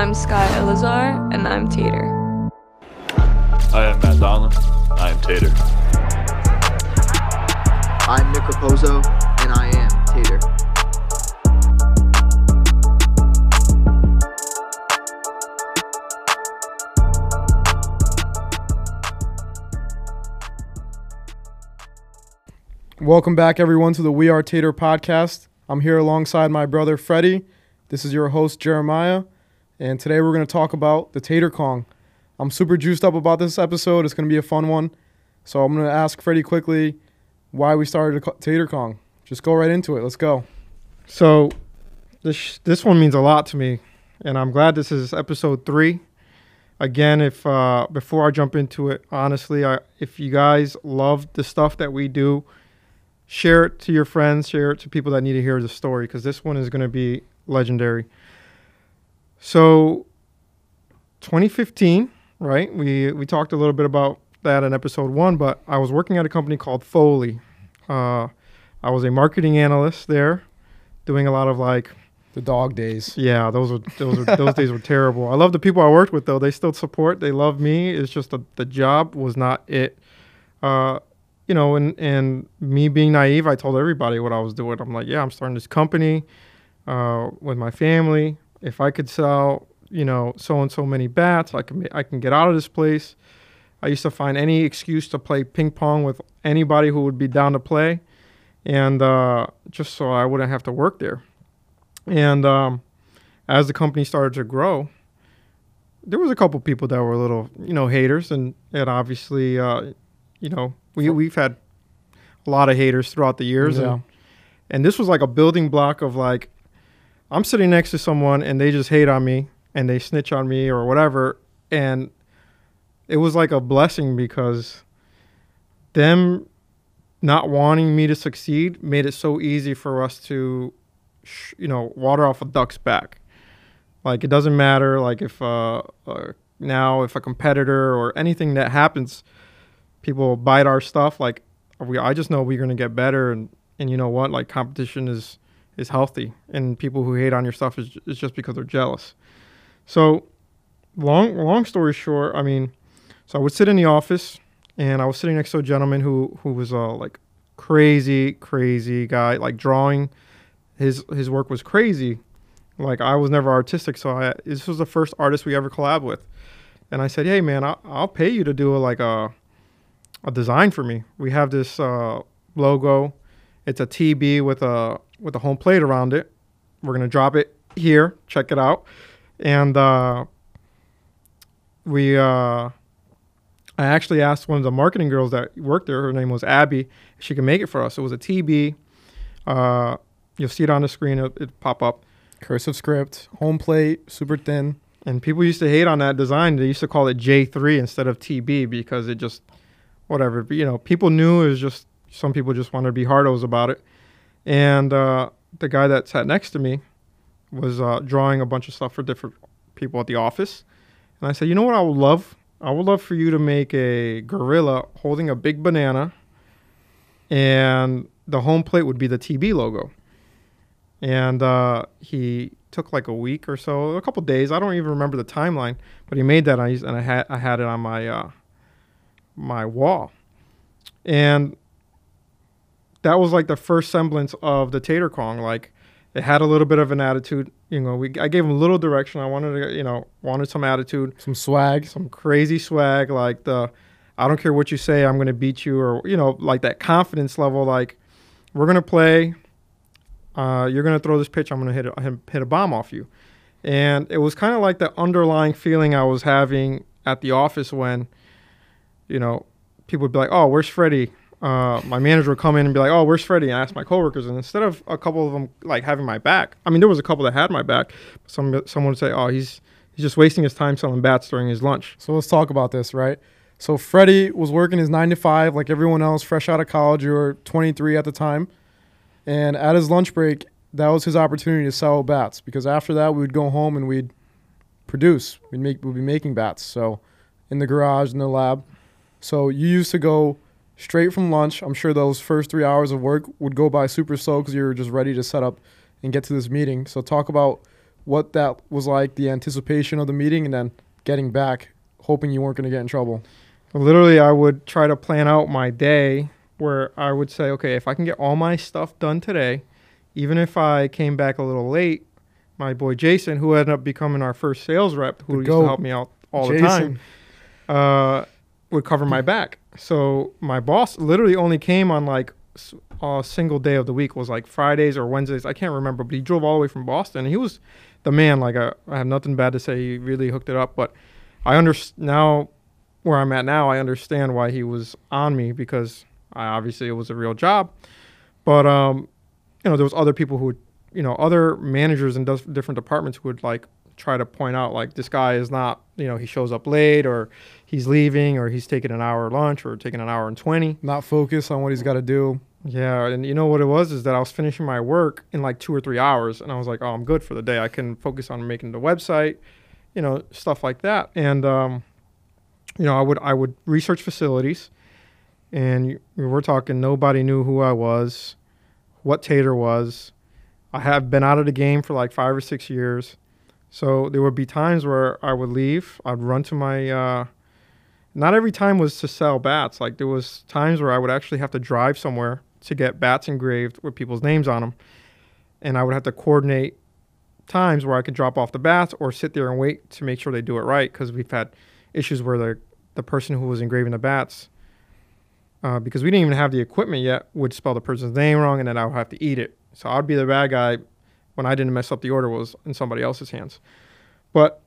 I'm Sky Elazar, and I'm Tater. I am Matt Donlin. I am Tater. I'm Nick Raposo, and I am Tater. Welcome back, everyone, to the We Are Tater podcast. I'm here alongside my brother Freddie. This is your host Jeremiah, and today we're going to talk about the Tater Kong. I'm super juiced up about this episode. It's going to be a fun one. So I'm going to ask Freddie quickly why we started Tater Kong. Just go right into it. Let's go. So this this one means a lot to me, and I'm glad this is episode three. Again, if uh, before I jump into it, honestly, I, if you guys love the stuff that we do, share it to your friends, share it to people that need to hear the story, because this one is going to be legendary. So, 2015, right? We we talked a little bit about that in episode one, but I was working at a company called Foley. Uh, I was a marketing analyst there, doing a lot of like, The dog days. yeah, those were those were those days were terrible. I love the people I worked with though; they still support, they love me. It's just the the job was not it. Uh, you know, and and me being naive, I told everybody what I was doing. I'm like, yeah, I'm starting this company uh, with my family. If I could sell, you know, so and so many bats, I can I can get out of this place. I used to find any excuse to play ping pong with anybody who would be down to play, and uh, just so I wouldn't have to work there. And um, as the company started to grow, there was a couple people that were a little, you know, haters, and and obviously, uh, you know, we we've had a lot of haters throughout the years, Yeah. and and this was like a building block of like, I'm sitting next to someone and they just hate on me and they snitch on me or whatever, and it was like a blessing because them not wanting me to succeed made it so easy for us to sh- you know water off a duck's back. Like it doesn't matter like if uh, uh now if a competitor or anything that happens people bite our stuff like we i just know we're to get better and and you know what? Like competition is is healthy and people who hate on your stuff is, is just because they're jealous so long long story short i mean so i would sit in the office and i was sitting next to a gentleman who who was uh like crazy crazy guy like drawing his his work was crazy like I was never artistic, so I this was the first artist we ever collab with, and I said, "Hey man, I'll, I'll pay you to do a, like a a design for me. We have this uh, logo. It's a TB with a with a home plate around it. We're gonna drop it here. Check it out, and uh, we uh, I actually asked one of the marketing girls that worked there. Her name was Abby. If she could make it for us. It was a TB. Uh, you'll see it on the screen. It, it pop up. Cursive script, home plate, super thin. And people used to hate on that design. They used to call it J3 instead of TB because it just, whatever. But, you know, people knew it was just, some people just wanted to be hardos about it. And uh, the guy that sat next to me was uh, drawing a bunch of stuff for different people at the office. And I said, you know what I would love? I would love for you to make a gorilla holding a big banana, and the home plate would be the TB logo. And uh, he took like a week or so, a couple days. I don't even remember the timeline, but he made that, and I, used- and I had I had it on my uh, my wall, and that was like the first semblance of the Tater Kong. Like it had a little bit of an attitude. You know, we I gave him a little direction. I wanted to, you know, wanted some attitude, Some swag. some crazy swag, like the I don't care what you say, I'm gonna beat you, or you know, like that confidence level. Like we're gonna play. Uh, you're gonna throw this pitch. I'm gonna hit a, hit a bomb off you, and it was kind of like the underlying feeling I was having at the office when, you know, people would be like, "Oh, where's Freddie?" Uh, my manager would come in and be like, "Oh, where's Freddie?" And ask my coworkers, and instead of a couple of them like having my back, I mean, there was a couple that had my back. Some someone would say, "Oh, he's he's just wasting his time selling bats during his lunch." So let's talk about this, right? So Freddie was working his nine to five like everyone else, fresh out of college. You were 23 at the time. And at his lunch break, that was his opportunity to sell bats because after that, we would go home and we'd produce. We'd, make, we'd be making bats. So in the garage, in the lab. So you used to go straight from lunch. I'm sure those first three hours of work would go by super slow because you were just ready to set up and get to this meeting. So talk about what that was like, the anticipation of the meeting, and then getting back, hoping you weren't going to get in trouble. Literally, I would try to plan out my day where I would say, okay, if I can get all my stuff done today, even if I came back a little late, my boy Jason, who ended up becoming our first sales rep, who The used goat. to help me out all the time, uh, would cover my back. So my boss literally only came on like a single day of the week was like Fridays or Wednesdays. I can't remember, but he drove all the way from Boston. He was the man. Like I, I have nothing bad to say. He really hooked it up. But I understand now where I'm at now. I understand why he was on me because I obviously it was a real job. But um, you know, there was other people who would, you know, other managers in different departments who would like try to point out like this guy is not, you know, he shows up late or he's leaving or he's taking an hour lunch or taking an hour and 20. Not focused on what he's got to do. Yeah, and you know what it was is that I was finishing my work in like 2 or 3 hours and I was like, "Oh, I'm good for the day. I can focus on making the website, you know, stuff like that." And um you know, I would I would research facilities and we're talking nobody knew who I was, what Tater was. I have been out of the game for like 5 or 6 years. So there would be times where I would leave, I'd run to my uh not every time was to sell bats. Like there was times where I would actually have to drive somewhere to get bats engraved with people's names on them, and I would have to coordinate times where I could drop off the bats or sit there and wait to make sure they do it right because we've had issues where the the person who was engraving the bats, uh, because we didn't even have the equipment yet, would spell the person's name wrong, and then I would have to eat it. So I'd be the bad guy when I didn't mess up the order was in somebody else's hands. But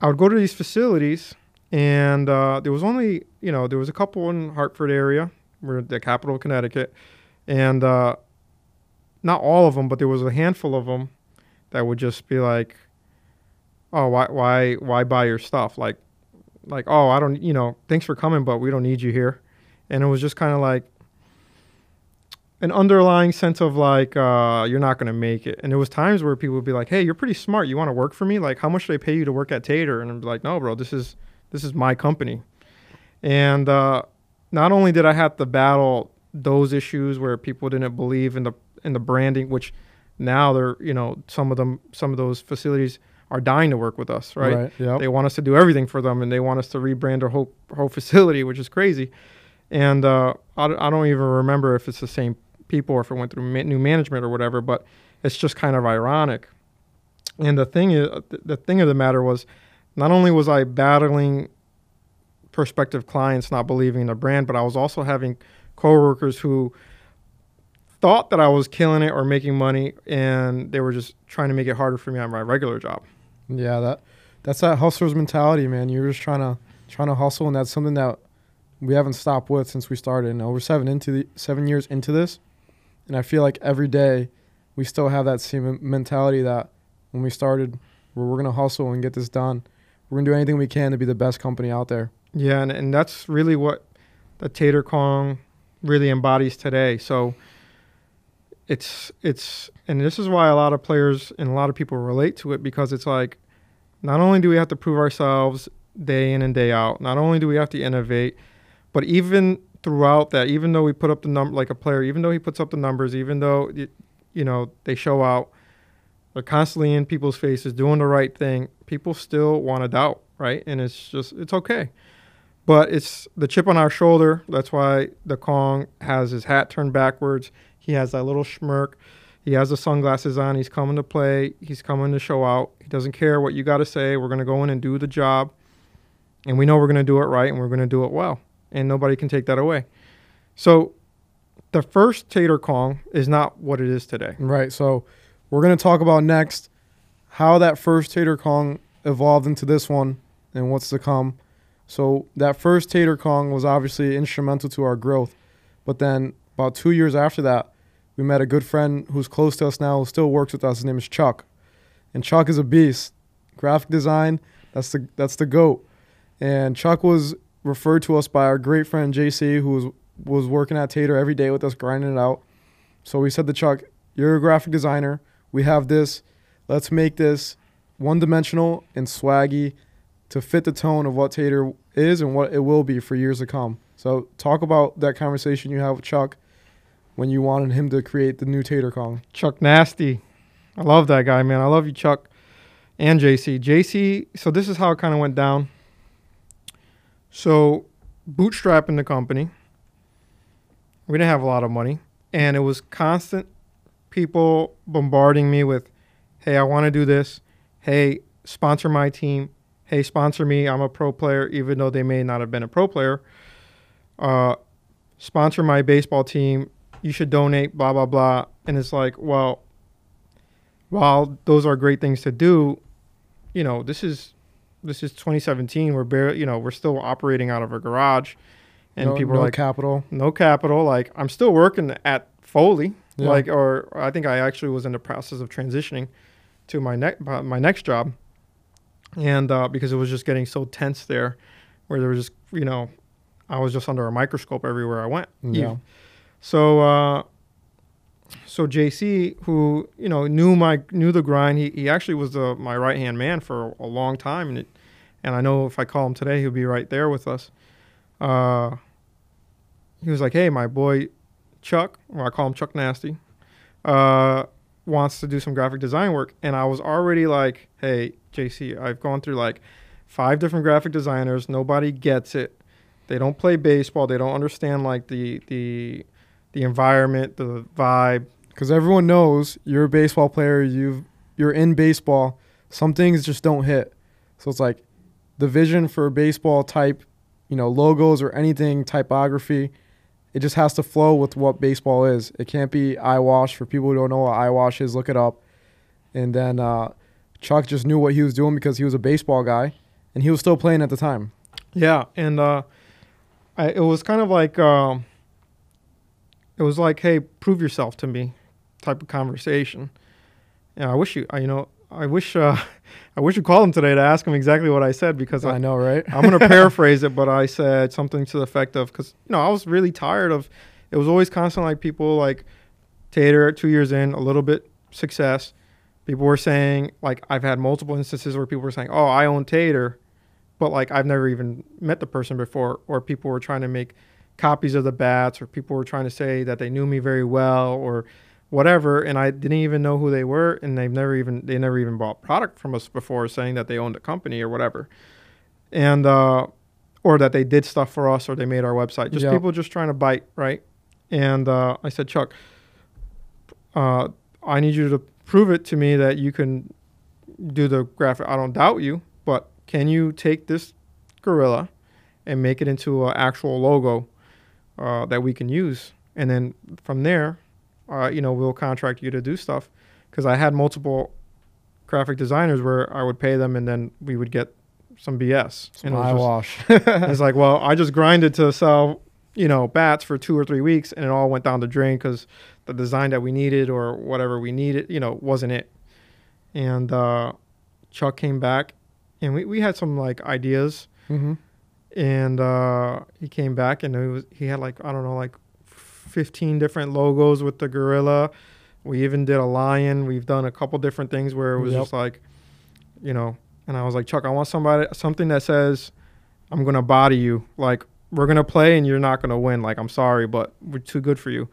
I would go to these facilities and uh, there was only you know there was a couple in Hartford area, we're the capital of Connecticut, and uh, not all of them, but there was a handful of them that would just be like, oh why why why buy your stuff like like oh I don't you know thanks for coming but we don't need you here, and it was just kind of like an underlying sense of like uh, you're not gonna make it. And there was times where people would be like, "Hey, you're pretty smart. You want to work for me? Like, how much do they pay you to work at Tater?" And I'm like, "No, bro. This is this is my company." And uh, not only did I have to battle those issues where people didn't believe in the in the branding, which now they're you know some of them some of those facilities are dying to work with us, right? Yep. They want us to do everything for them, and they want us to rebrand our whole whole facility, which is crazy. And uh, I, I don't even remember if it's the same people or if it went through ma- new management or whatever, but it's just kind of ironic. And the thing is, uh, the thing of the matter was, not only was I battling prospective clients not believing in the brand, but I was also having coworkers who thought that I was killing it or making money, and they were just trying to make it harder for me on my regular job. Yeah, that that's that hustler's mentality, man. You're just trying to trying to hustle, and that's something that we haven't stopped with since we started. And we're seven into the seven years into this, and I feel like every day we still have that same mentality that when we started, we're gonna hustle and get this done. We're gonna do anything we can to be the best company out there. Yeah, and, and that's really what the Tater Kong really embodies today. So it's it's and this is why a lot of players and a lot of people relate to it because it's like not only do we have to prove ourselves day in and day out, not only do we have to innovate, but even throughout that, even though we put up the number like a player, even though he puts up the numbers, even though you know they show out, they're constantly in people's faces doing the right thing. People still want to doubt, right? And it's just it's okay. But it's the chip on our shoulder. That's why the Kong has his hat turned backwards. He has that little smirk. He has the sunglasses on. He's coming to play. He's coming to show out. He doesn't care what you got to say. We're going to go in and do the job. And we know we're going to do it right and we're going to do it well. And nobody can take that away. So the first Tater Kong is not what it is today. Right. So we're gonna talk about next how that first Tater Kong evolved into this one and what's to come. So that first Tater Kong was obviously instrumental to our growth, but then about two years after that, we met a good friend who's close to us now, who still works with us. His name is Chuck, and Chuck is a beast. Graphic design, that's the that's the goat. And Chuck was referred to us by our great friend JC, who was was working at Tater every day with us, grinding it out. So we said to Chuck, "You're a graphic designer. We have this. Let's make this one-dimensional and swaggy to fit the tone of what Tater is and what it will be for years to come." So talk about that conversation you had with Chuck when you wanted him to create the new Tater Kong. Chuck Nasty. I love that guy, man. I love you, Chuck. and JC. JC. So this is how it kind of went down. So bootstrapping the company. We didn't have a lot of money, and it was constant people bombarding me with, "Hey, I want to do this. Hey, sponsor my team. Hey, sponsor me. I'm a pro player, even though they may not have been a pro player. Uh, sponsor my baseball team. You should donate. Blah blah blah." And it's like, well, while those are great things to do, you know, this is this is 2017. We're barely, you know, we're still operating out of a garage, and no, people no are like, capital. no capital. Like I'm still working at Foley. Yeah. Like, or I think I actually was in the process of transitioning to my next my next job, and uh, because it was just getting so tense there, where there was just you know, I was just under a microscope everywhere I went. Yeah. So uh, so JC, who you know knew my knew the grind, he, he actually was the, my right hand man for a long time, and it, and I know if I call him today, he'll be right there with us. Uh, he was like, "Hey, my boy Chuck, or I call him Chuck Nasty, uh, wants to do some graphic design work," and I was already like, "Hey, JC, I've gone through like five different graphic designers. Nobody gets it. They don't play baseball. They don't understand like the the the environment, the vibe. because everyone knows you're a baseball player. You you're in baseball. Some things just don't hit. So it's like the vision for baseball type, you know, logos or anything typography. It just has to flow with what baseball is. It can't be eyewash. For people who don't know what eyewash is, look it up. And then uh, Chuck just knew what he was doing because he was a baseball guy, and he was still playing at the time. Yeah, and uh, I, it was kind of like um, it was like, hey, prove yourself to me, type of conversation. Yeah, I wish you, I, you know, I wish, uh, I wish you called him today to ask him exactly what I said because I I, know, right? I'm going to paraphrase it, but I said something to the effect of, because you know, I was really tired of. It was always constant, like people like Tater, two years in, a little bit success. People were saying, like, I've had multiple instances where people were saying, "Oh, I own Tater," but like I've never even met the person before, or people were trying to make copies of the bats, or people were trying to say that they knew me very well, or whatever, and I didn't even know who they were, and they've never even they never even bought product from us before, saying that they owned a company or whatever, and uh, or that they did stuff for us, or they made our website. Just Yep. people just trying to bite, right? And uh, I said, Chuck, uh, I need you to prove it to me that you can do the graphic. I don't doubt you, but can you take this gorilla and make it into an actual logo uh, that we can use? And then from there, uh, you know, we'll contract you to do stuff. Because I had multiple graphic designers where I would pay them, and then we would get some BS. Some and it eyewash. it's like, well, I just grinded to sell, you know, bats for two or three weeks, and it all went down the drain because the design that we needed or whatever we needed, you know, wasn't it. And uh, Chuck came back, and we, we had some like ideas, hmm and uh, he came back, and it was he had like I don't know like fifteen different logos with the gorilla. We even did a lion. We've done a couple different things where it was Yep. just like, you know, and I was like, Chuck, I want somebody something that says, I'm gonna body you. Like we're gonna play and you're not gonna win. Like I'm sorry, but we're too good for you.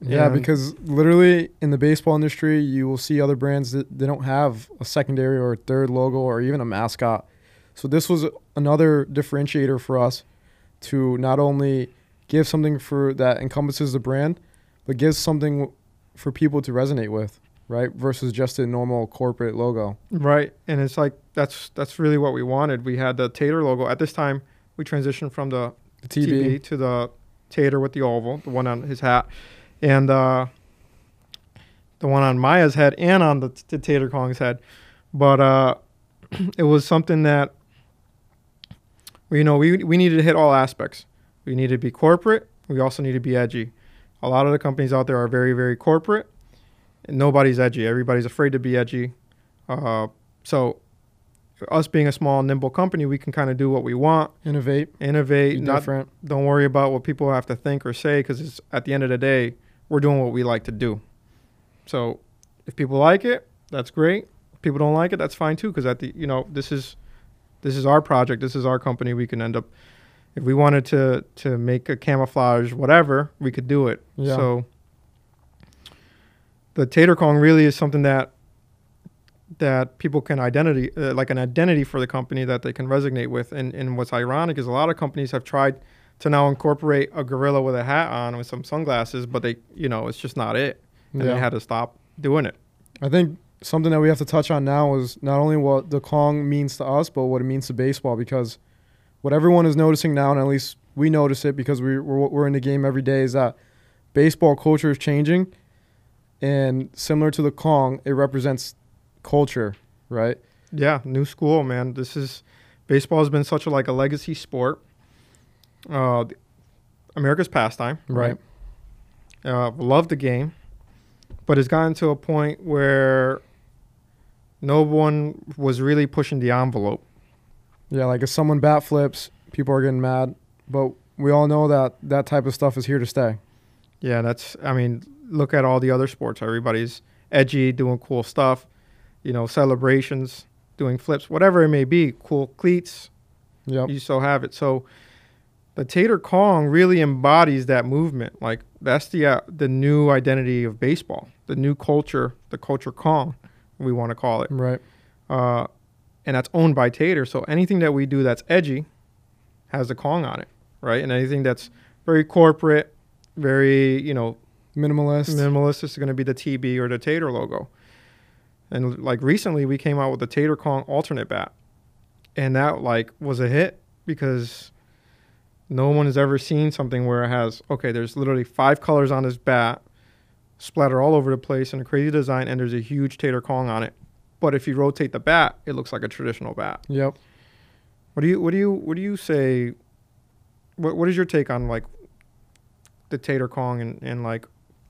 Yeah, And- because literally in the baseball industry, you will see other brands that they don't have a secondary or a third logo or even a mascot. So this was another differentiator for us to not only give something for that encompasses the brand, but gives something for people to resonate with, right? Versus just a normal corporate logo. Right, and it's like that's that's really what we wanted. We had the Tater logo at this time. We transitioned from the The TB, TB. to the Tater with the oval, the one on his hat, and uh, the one on Maya's head and on the, the Tater Kong's head. But uh, it was something that we, you know we we needed to hit all aspects. We need to be corporate. We also need to be edgy. A lot of the companies out there are very very corporate. And nobody's edgy. Everybody's afraid to be edgy. Uh, so us being a small nimble company, we can kind of do what we want, Innovate, be innovate, not different. don't worry about what people have to think or say because it's at the end of the day we're doing what we like to do so if people like it that's great if people don't like it that's fine too because at the you know this is this is our project this is our company we can end up if we wanted to to make a camouflage whatever we could do it Yeah. so the tater kong really is something that that people can identity uh, like an identity for the company that they can resonate with. And and what's ironic is a lot of companies have tried to now incorporate a gorilla with a hat on with some sunglasses, but they you know it's just not it, and Yeah. they had to stop doing it. I think something that we have to touch on now is not only what the Kong means to us, but what it means to baseball. Because what everyone is noticing now, and at least we notice it because we, we're, we're in the game every day, is that baseball culture is changing. And similar to the Kong, it represents culture, right? Yeah, new school, man. This is baseball has been such a like a legacy sport. Uh, America's pastime, Right. Uh, love the game, but it's gotten to a point where no one was really pushing the envelope. Yeah, like if someone bat flips, people are getting mad. But we all know that that type of stuff is here to stay. Yeah, that's. I mean, look at all the other sports. Everybody's edgy, doing cool stuff. You know, celebrations, doing flips, whatever it may be. Cool cleats, Yep. you still have it. So the Tater Kong really embodies that movement. Like that's the uh, the new identity of baseball, the new culture, the culture Kong, we want to call it. Right. Uh, and that's owned by Tater. So anything that we do that's edgy has a Kong on it, right? And anything that's very corporate, very you know Minimalist. minimalist is going to be the TB or the Tater logo. And like recently, we came out with the Tater Kong alternate bat, and that like was a hit because no one has ever seen something where it has okay. There's literally five colors on this bat, splatter all over the place in a crazy design, and there's a huge Tater Kong on it. But if you rotate the bat, it looks like a traditional bat. yep. What do you what do you what do you say? What what is your take on like the Tater Kong and, and like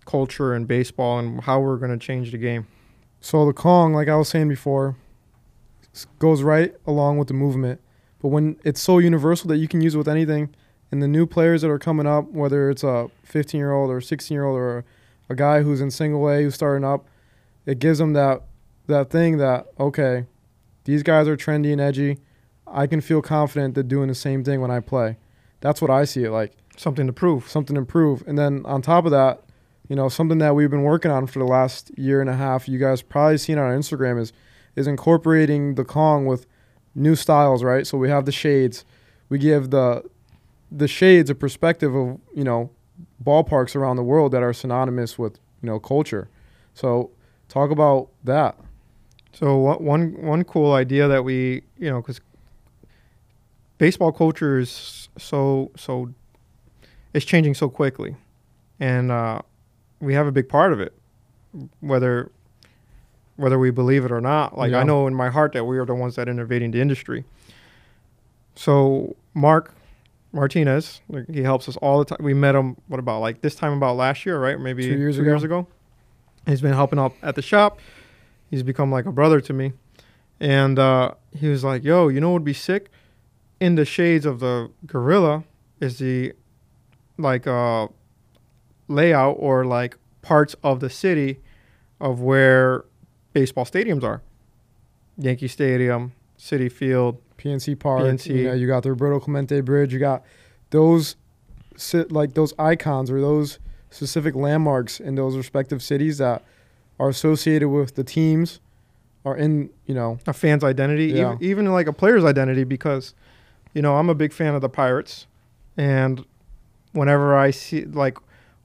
culture and baseball and how we're gonna change the game? So the Kong, like I was saying before, goes right along with the movement. But when it's so universal that you can use it with anything, and the new players that are coming up, whether it's a 15 year old or 16 year old or a guy who's in single A who's starting up, it gives them that that thing that okay, these guys are trendy and edgy. I can feel confident that doing the same thing when I play. That's what I see it like Something to prove. something to prove. And then on top of that, you know, something that we've been working on for the last year and a half, you guys probably seen on our Instagram is is incorporating the Kong with new styles, right? So we have the shades. We give the the shades a perspective of, you know, ballparks around the world that are synonymous with, you know, culture. So talk about that. So one one one cool idea that we you know because baseball culture is so so it's changing so quickly, and uh, we have a big part of it, whether whether we believe it or not. Like Yeah. I know in my heart that we are the ones that are innovating the industry. So Mark Martinez, like, he helps us all the time. We met him what about like this time about last year, right? Maybe Two years two ago. years ago. He's been helping out at the shop. He's become like a brother to me. And uh, he was like, yo, you know what would be sick? In the shades of the gorilla is the like uh, layout or like parts of the city of where baseball stadiums are. Yankee Stadium, Citi Field. PNC Park. PNC. You, know, you got the Roberto Clemente Bridge. You got those, like those icons or those specific landmarks in those respective cities that are associated with the teams, are in you know a fan's identity, Yeah. even, even like a player's identity, because, you know, I'm a big fan of the Pirates, and whenever I see like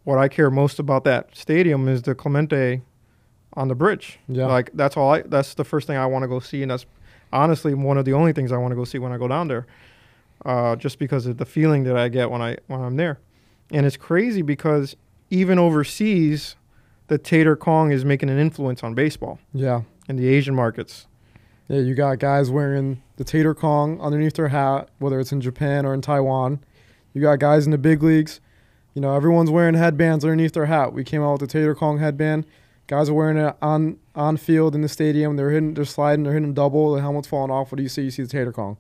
what I care most about that stadium is the Clemente on the bridge. Yeah. like that's all. I that's the first thing I want to go see, and that's honestly one of the only things I want to go see when I go down there, uh, just because of the feeling that I get when I when I'm there, and it's crazy because even overseas, the Tater Kong is making an influence on baseball yeah in the Asian markets. yeah. You got guys wearing the Tater Kong underneath their hat, whether it's in Japan or in Taiwan. You got guys in the big leagues. You know everyone's wearing headbands underneath their hat. We came out with the Tater Kong headband. Guys are wearing it on on field in the stadium. They're hitting, they're sliding, they're hitting double. The helmet's falling off. What do you see? You see the Tater Kong.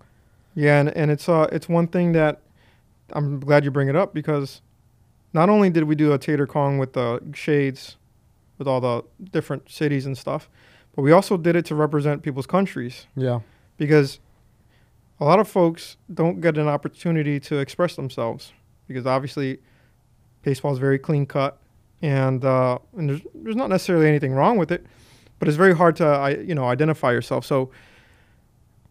Yeah, and, and it's uh it's one thing that I'm glad you bring it up because not only did we do a Tater Kong with the shades, with all the different cities and stuff, but we also did it to represent people's countries Yeah. because a lot of folks don't get an opportunity to express themselves because obviously baseball is very clean cut and uh, and there's there's not necessarily anything wrong with it, but it's very hard to I you know identify yourself. So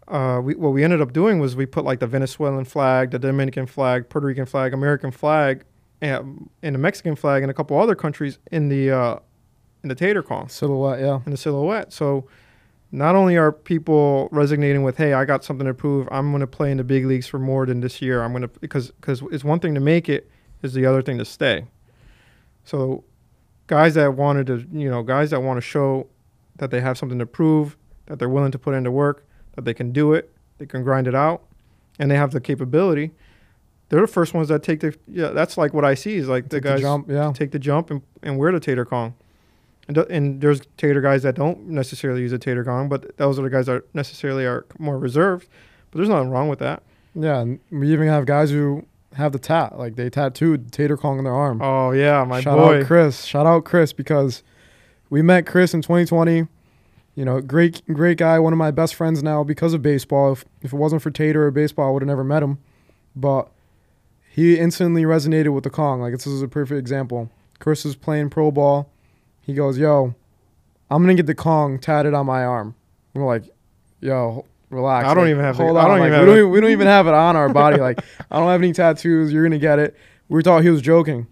uh, we, what we ended up doing was we put like the Venezuelan flag, the Dominican flag, Puerto Rican flag, American flag, and, and the Mexican flag, and a couple other countries in the uh, in the Tater Kong Silhouette, yeah. in the silhouette. So not only are people resonating with, "Hey, I got something to prove. I'm going to play in the big leagues for more than this year. I'm going to because because it's one thing to make it, is the other thing to stay." So guys that wanted to, you know, guys that want to show that they have something to prove, that they're willing to put into work, that they can do it, they can grind it out, and they have the capability. They're the first ones that take the yeah. That's like what I see is like the Take the guys jump, yeah. take the jump and, and wear the tater kong. And, and there's tater guys that don't necessarily use a tater kong, but those are the guys that necessarily are more reserved. But there's nothing wrong with that. Yeah, and we even have guys who have the tat, like they tattooed Tater Kong on their arm. Oh yeah, my Shout boy. out Chris. Shout out Chris because we met Chris in 2020. You know, great, great guy. One of my best friends now because of baseball. If, if it wasn't for Tater or baseball, I would have never met him. But he instantly resonated with the Kong. Like this is a perfect example. Chris is playing pro ball. He goes, "Yo, I'm gonna get the Kong tatted on my arm." We're like, "Yo, relax." I don't Like, even have Hold I on. don't like, even we, don't even, we don't even have it on our body. Like I don't have any tattoos. You're gonna get it. We thought he was joking.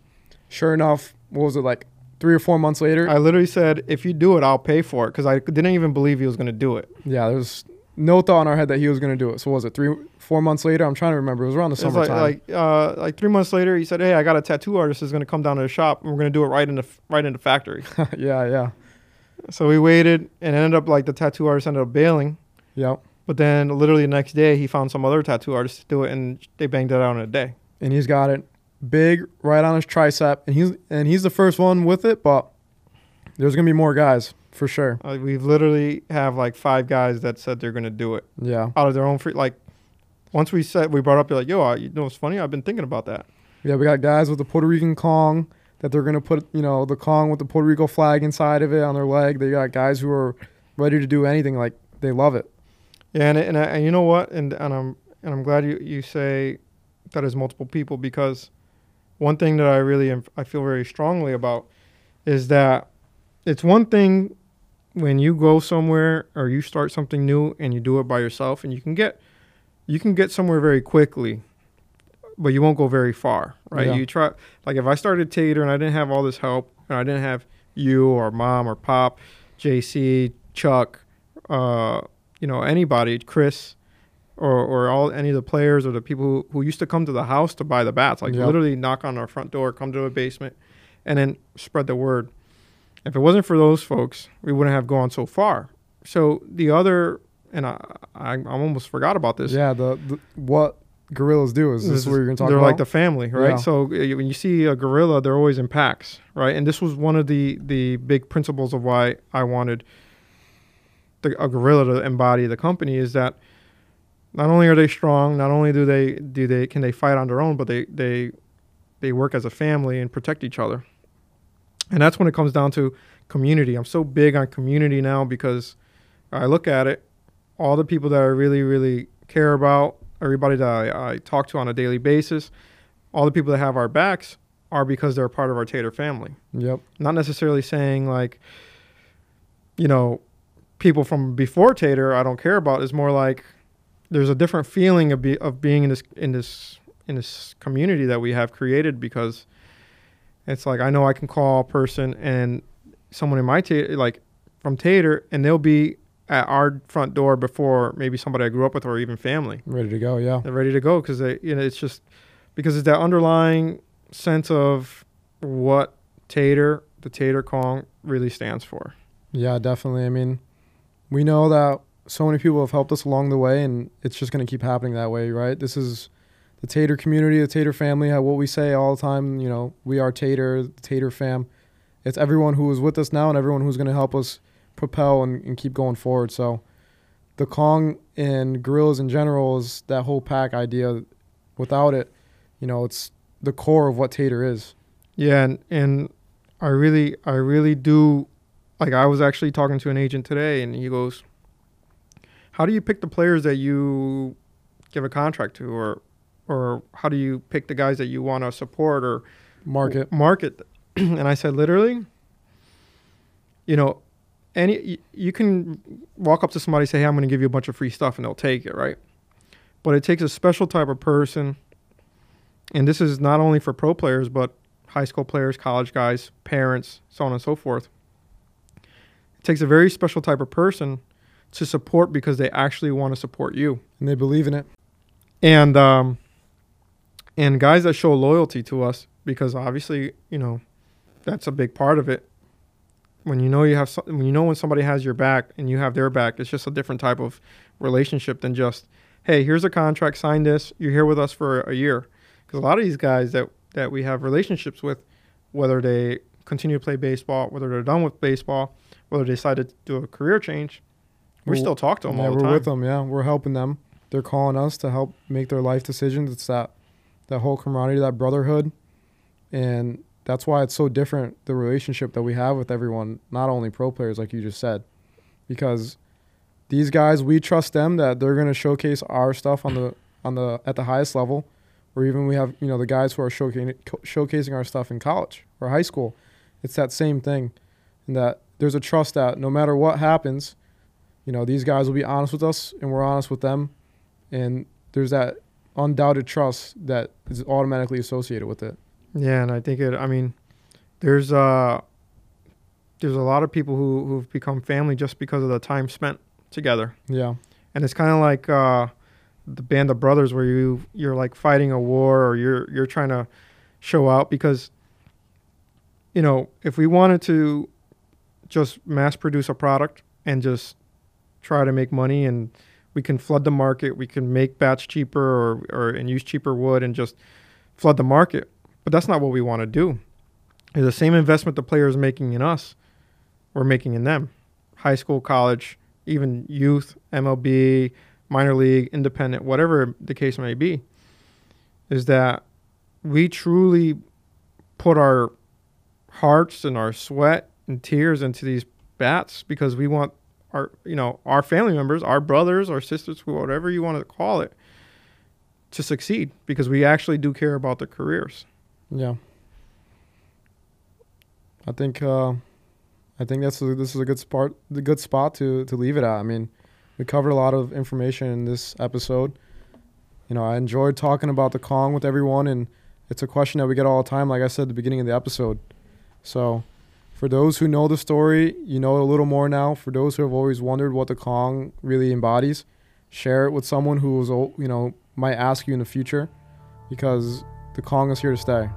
Sure enough, what was it like? Three or four months later, I literally said, if you do it, I'll pay for it because I didn't even believe he was to do it. yeah, there's no thought in our head that he was gonna do it. So was it three, four months later? I'm trying to remember. It was around the It was summertime. like like uh, like three months later, he said, "Hey, I got a tattoo artist who's going to come down to the shop and we're going to do it right in the right in the factory." yeah, yeah, so we waited and ended up like the tattoo artist ended up bailing. yep. But then literally the next day, he found some other tattoo artist to do it, and they banged it out in a day. And he's got it big right on his tricep, and he's and he's the first one with it. But there's gonna be more guys for sure. Uh, we've literally have like five guys that said they're gonna do it Yeah, out of their own free. Like once we said we brought up, you're like, yo, I, you know what's funny? I've been thinking about that. yeah. We got guys with the Puerto Rican Kong that they're gonna put, you know, the Kong with the Puerto Rico flag inside of it on their leg. They got guys who are ready to do anything. Like they love it. Yeah, and and, and you know what? And and I'm and I'm glad you you say that is multiple people because one thing that I really am, I feel very strongly about is that it's one thing when you go somewhere or you start something new and you do it by yourself and you can get you can get somewhere very quickly but you won't go very far right Yeah. you try like if i started tater and i didn't have all this help and i didn't have you or mom or pop jc chuck uh you know anybody chris or, or all any of the players or the people who, who used to come to the house to buy the bats like Yeah. literally knock on our front door come to the basement and then spread the word if it wasn't for those folks we wouldn't have gone so far so the other and i i, I almost forgot about this Yeah, the, the what gorillas do is this, is- what you're gonna talk about. they're about? like the family, right? Yeah. So uh, when you see a gorilla, they're always in packs, right? And this was one of the the big principles of why I wanted the, a gorilla to embody the company is that not only are they strong, not only do they do they can they fight on their own, but they they they work as a family and protect each other. And that's when it comes down to community. I'm so big on community now because I look at it, all the people that I really really care about, everybody that I, I talk to on a daily basis, all the people that have our backs are because they're part of our Tater family. Yep. Not necessarily saying like, you know, people from before Tater I don't care about. It's more like there's a different feeling of, be, of being in this in this in this community that we have created because it's like I know I can call a person and someone in my Tater like from Tater and they'll be at our front door before maybe somebody I grew up with or even family Ready to go. Yeah. they're ready to go because they you know it's just because it's that underlying sense of what tater the tater kong really stands for Yeah, definitely. I mean, we know that so many people have helped us along the way, and it's just going to keep happening that way, right? This is the Tater community, the Tater family, what we say all the time, you know, we are Tater, Tater fam. It's everyone who is with us now, and everyone who's going to help us propel and, and keep going forward. So, the Kong and gorillas in general is that whole pack idea. Without it, you know, it's the core of what Tater is. yeah and and i really i really do like i was actually talking to an agent today and he goes how do you pick the players that you give a contract to or or how do you pick the guys that you want to support or Market. market and i said literally you know any y- you can walk up to somebody say, "Hey, I'm going to give you a bunch of free stuff," and they'll take it, right? But it takes a special type of person, and this is not only for pro players, but high school players, college guys, parents, so on and so forth. It takes a very special type of person to support because they actually want to support you, And they believe in it. and um, and guys that show loyalty to us because obviously you know that's a big part of it when you know you have some, when you know when somebody has your back and you have their back it's just a different type of relationship than just hey here's a contract sign this you're here with us for a year because a lot of these guys that that we have relationships with whether they continue to play baseball whether they're done with baseball whether they decide to do a career change we Well, still talk to them yeah, all the we're time with them. Yeah, we're helping them. They're calling us to help make their life decisions. It's that that whole camaraderie, that brotherhood, and that's why it's so different the relationship that we have with everyone, not only pro players like you just said, because these guys we trust them that they're going to showcase our stuff on the on the at the highest level, or even we have you know the guys who are showcasing showcasing our stuff in college or high school. It's that same thing, and that there's a trust that no matter what happens, you know these guys will be honest with us and we're honest with them. And there's that undoubted trust that is automatically associated with it Yeah, and I think it. I mean, there's uh, there's a lot of people who who've become family just because of the time spent together, yeah and it's kind of like uh, the band of brothers where you you're like fighting a war or you're you're trying to show out because you know if we wanted to just mass produce a product and just try to make money and we can flood the market we can make bats cheaper or, or and use cheaper wood and just flood the market. But that's not what we want to do. It's the same investment the players making in us we're making in them. High school college even youth mlb minor league independent whatever the case may be is that we truly put our hearts and our sweat and tears into these bats because we want our you know our family members our brothers our sisters whatever you want to call it to succeed because we actually do care about their careers. Yeah. I think uh i think that's a, this is a good spot the good spot to to leave it at. I mean we covered a lot of information in this episode. You know i enjoyed talking about the kong with everyone and it's a question that we get all the time like i said at the beginning of the episode. So for those who know the story, you know it a little more now. For those who have always wondered what the Kong really embodies, share it with someone who was, you know, might ask you in the future, because the Kong is here to stay.